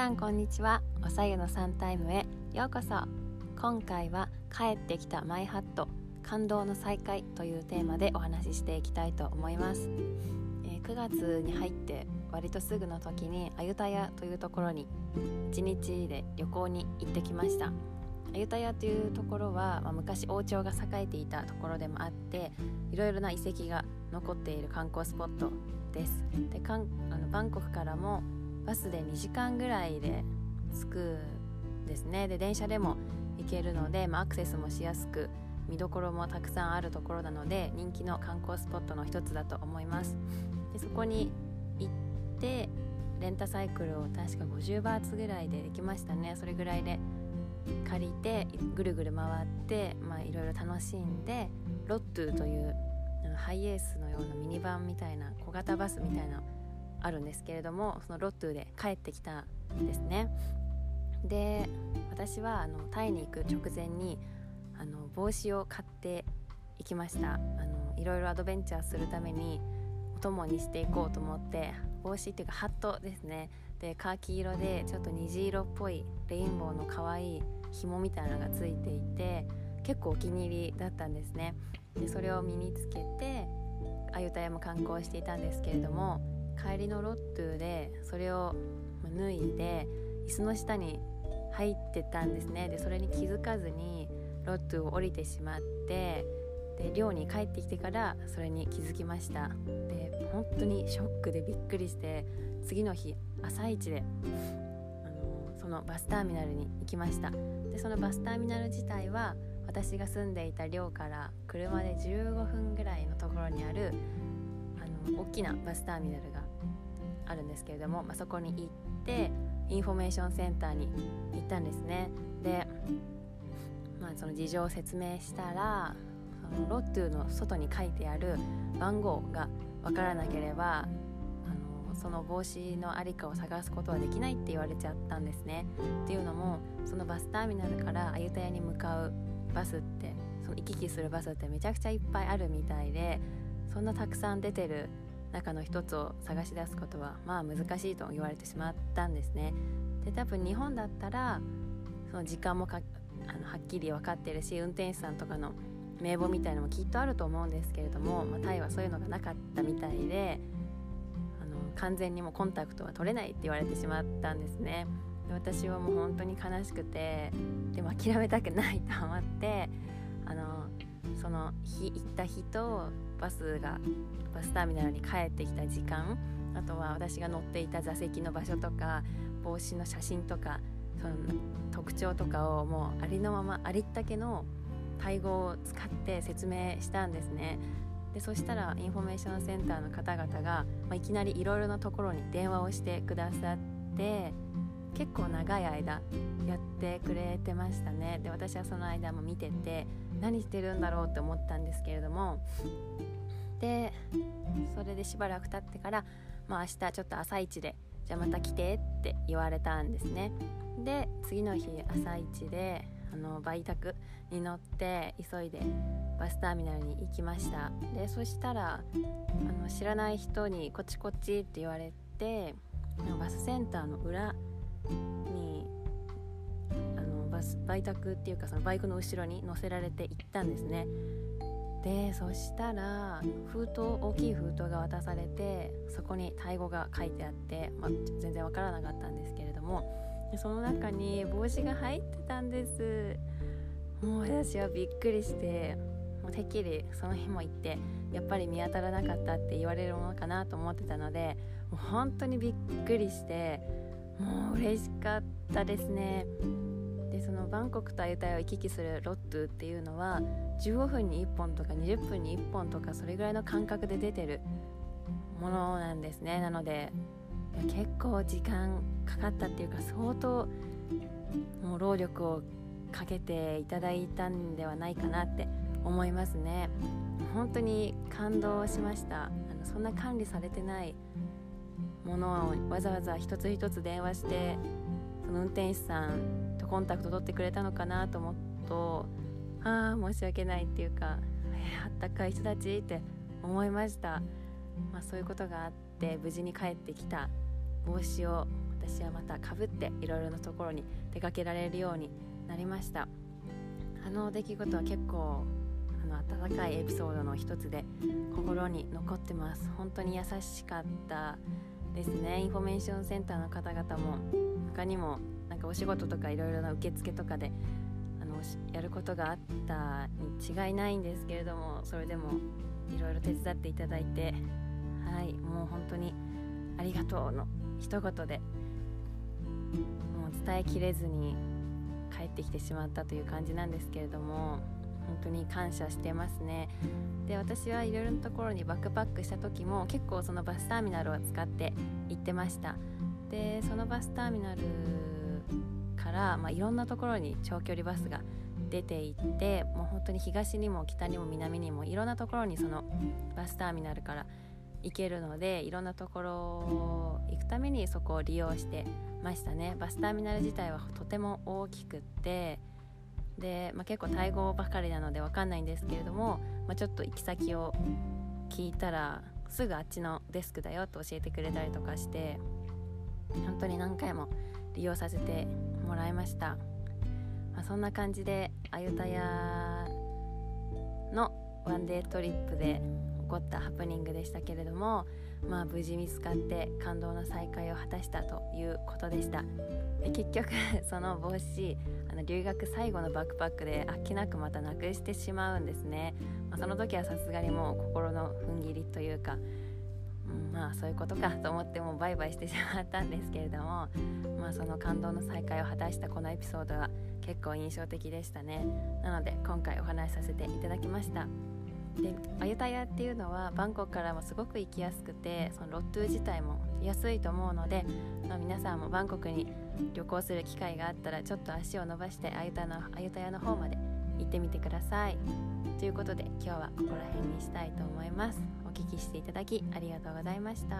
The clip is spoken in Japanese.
さんこんにちは。おさゆのサンタイムへ。ようこそ。今回は帰ってきたマイハット感動の再会というテーマでお話ししていきたいと思います、えー、9月に入って割とすぐの時にアユタヤというところに1日で旅行に行ってきました。アユタヤというところは、まあ、昔王朝が栄えていたところでもあっていろいろな遺跡が残っている観光スポットです。でかんあのバンコクからもバスで2時間ぐらいで着くですね。で電車でも行けるので、まあ、アクセスもしやすく見どころもたくさんあるところなので人気の観光スポットの一つだと思います。でそこに行ってレンタサイクルを確か50バーツぐらいでできましたね。それぐらいで借りてぐるぐる回っていろいろ楽しんでロットゥというハイエースのようなミニバンみたいな小型バスみたいなあるんですけれどもそのロットゥで帰ってきたんですね。で私はあのタイに行く直前にあの帽子を買っていきました。あのいろいろアドベンチャーするためにお供にしていこうと思って帽子っていうかハットですね。でカーキ色でちょっと虹色っぽいレインボーの可愛い紐みたいなのがついていて結構お気に入りだったんですね。でそれを身につけてアユタヤも観光していたんですけれども帰りのロットゥでそれを脱いで椅子の下に入ってたんですね。でそれに気づかずにロットゥを降りてしまってで寮に帰ってきてからそれに気づきました。で本当にショックでびっくりして次の日朝一であのそのバスターミナルに行きました。でそのバスターミナル自体は私が住んでいた寮から車で15分ぐらいのところにあるあの大きなバスターミナルがですけれども、まあ、そこに行ってインフォメーションセンターに行ったんですね。で、まあ、その事情を説明したらそのรถตู้の外に書いてある番号が分からなければあのその帽子の在りかを探すことはできないって言われちゃったんですね。っていうのもそのバスターミナルからアユタヤに向かうバスってその行き来するバスってめちゃくちゃいっぱいあるみたいでそんなたくさん出てる中の一つを探し出すことはまあ難しいと言われてしまったんですね。で多分日本だったらその時間もかあのはっきり分かってるし運転手さんとかの名簿みたいのもきっとあると思うんですけれども、まあ、タイはそういうのがなかったみたいであの完全にもコンタクトは取れないって言われてしまったんですね。で私はもう本当に悲しくてでも諦めたくないと思ってあのその日行った日とバスがバスターミナルに帰ってきた時間あとは私が乗っていた座席の場所とか帽子の写真とかその特徴とかをもうありのままありったけのタイ語を使って説明したんですね。でそしたらインフォメーションセンターの方々が、まあ、いきなりいろいろなところに電話をしてくださって結構長い間やってくれてましたね。で私はその間も見てて何してるんだろうって思ったんですけれどもでそれでしばらく経ってから、まあ、明日ちょっと朝一でじゃあまた来てって言われたんですね。で次の日朝一であの売宅に乗って急いでバスターミナルに行きました。でそしたらあの知らない人にこっちこっちって言われてバスセンターの裏にの売宅っていうかそのバイクの後ろに乗せられて行ったんですね。でそしたら封筒大きい封筒が渡されてそこにタイ語が書いてあって、まあ、全然わからなかったんですけれども。その中に帽子が入ってたんです。もう私はびっくりしてもうてっきりその日も行ってやっぱり見当たらなかったって言われるものかなと思ってたのでもう本当にびっくりしてもう嬉しかったですね。でそのバンコクとアユタヤを行き来するロットゥっていうのは15分に1本とか20分に1本とかそれぐらいの間隔で出てるものなんですね。なので結構時間かかったっていうか相当もう労力をかけていただいたんではないかなって思いますね。本当に感動しました。あのそんな管理されてないものをわざわざ一つ一つ電話してその運転手さんコンタクト取ってくれたのかなと思うとああ申し訳ないっていうか、えー、あったかい人たちって思いました、まあ、そういうことがあって無事に帰ってきた。帽子を私はまたかぶっていろいろなところに出かけられるようになりました。あの出来事は結構あの温かいエピソードの一つで心に残ってます。本当に優しかったですね。インフォメーションセンターの方々も他にもなんかお仕事とかいろいろな受付とかであのやることがあったに違いないんですけれどもそれでもいろいろ手伝っていただいてはいもう本当にありがとうの一言でもう伝えきれずに帰ってきてしまったという感じなんですけれども本当に感謝してますね。で私はいろいろなところにバックパックした時も結構そのバスターミナルを使って行ってました。でそのバスターミナルから、まあ、いろんなところに長距離バスが出ていってもう本当に東にも北にも南にもいろんなところにそのバスターミナルから行けるのでいろんなところ行くためにそこを利用してましたね。バスターミナル自体はとても大きくってで、まあ、結構タイ語ばかりなので分かんないんですけれども、まあ、ちょっと行き先を聞いたらすぐあっちのデスクだよと教えてくれたりとかして本当に何回も利用させてもらいました、まあ、そんな感じでアユタヤのワンデートリップで起こったハプニングでしたけれどもまあ無事見つかって感動の再会を果たしたということでした。で結局 その帽子あの留学最後のバックパックであっけなくまたなくしてしまうんですね、まあ、その時はさすがにもう心の踏ん切りというか、うん、まあそういうことかと思ってもうバイバイしてしまったんですけれども、まあ、その感動の再会を果たしたこのエピソードは結構印象的でしたね。なので今回お話しさせていただきました。でアユタヤっていうのはバンコクからもすごく行きやすくてそのロットゥ自体も安いと思うので、まあ、皆さんもバンコクに旅行する機会があったらちょっと足を伸ばしてアユタのアユタヤの方まで行ってみてください。ということで今日はここら辺にしたいと思いますお聞きしていただきありがとうございました。